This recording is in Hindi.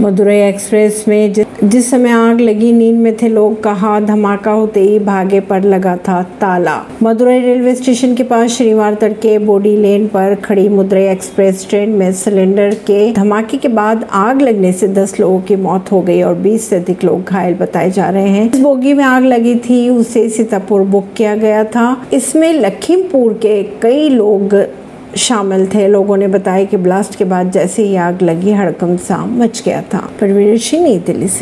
मदुरई एक्सप्रेस में जिस समय आग लगी, नींद में थे लोग, कहा धमाका होते ही भागे पर लगा था ताला। मदुरई रेलवे स्टेशन के पास शनिवार तड़के बोडी लेन पर खड़ी मदुरई एक्सप्रेस ट्रेन में सिलेंडर के धमाके के बाद आग लगने से 10 लोगों की मौत हो गई और 20 से अधिक लोग घायल बताए जा रहे हैं। इस बोगी में आग लगी थी, उसे सीतापुर बुक किया गया था। इसमें लखीमपुर के कई लोग शामिल थे। लोगों ने बताया कि ब्लास्ट के बाद जैसे ही आग लगी हड़कम सा मच गया था। परवीन सिंह, नई दिल्ली से।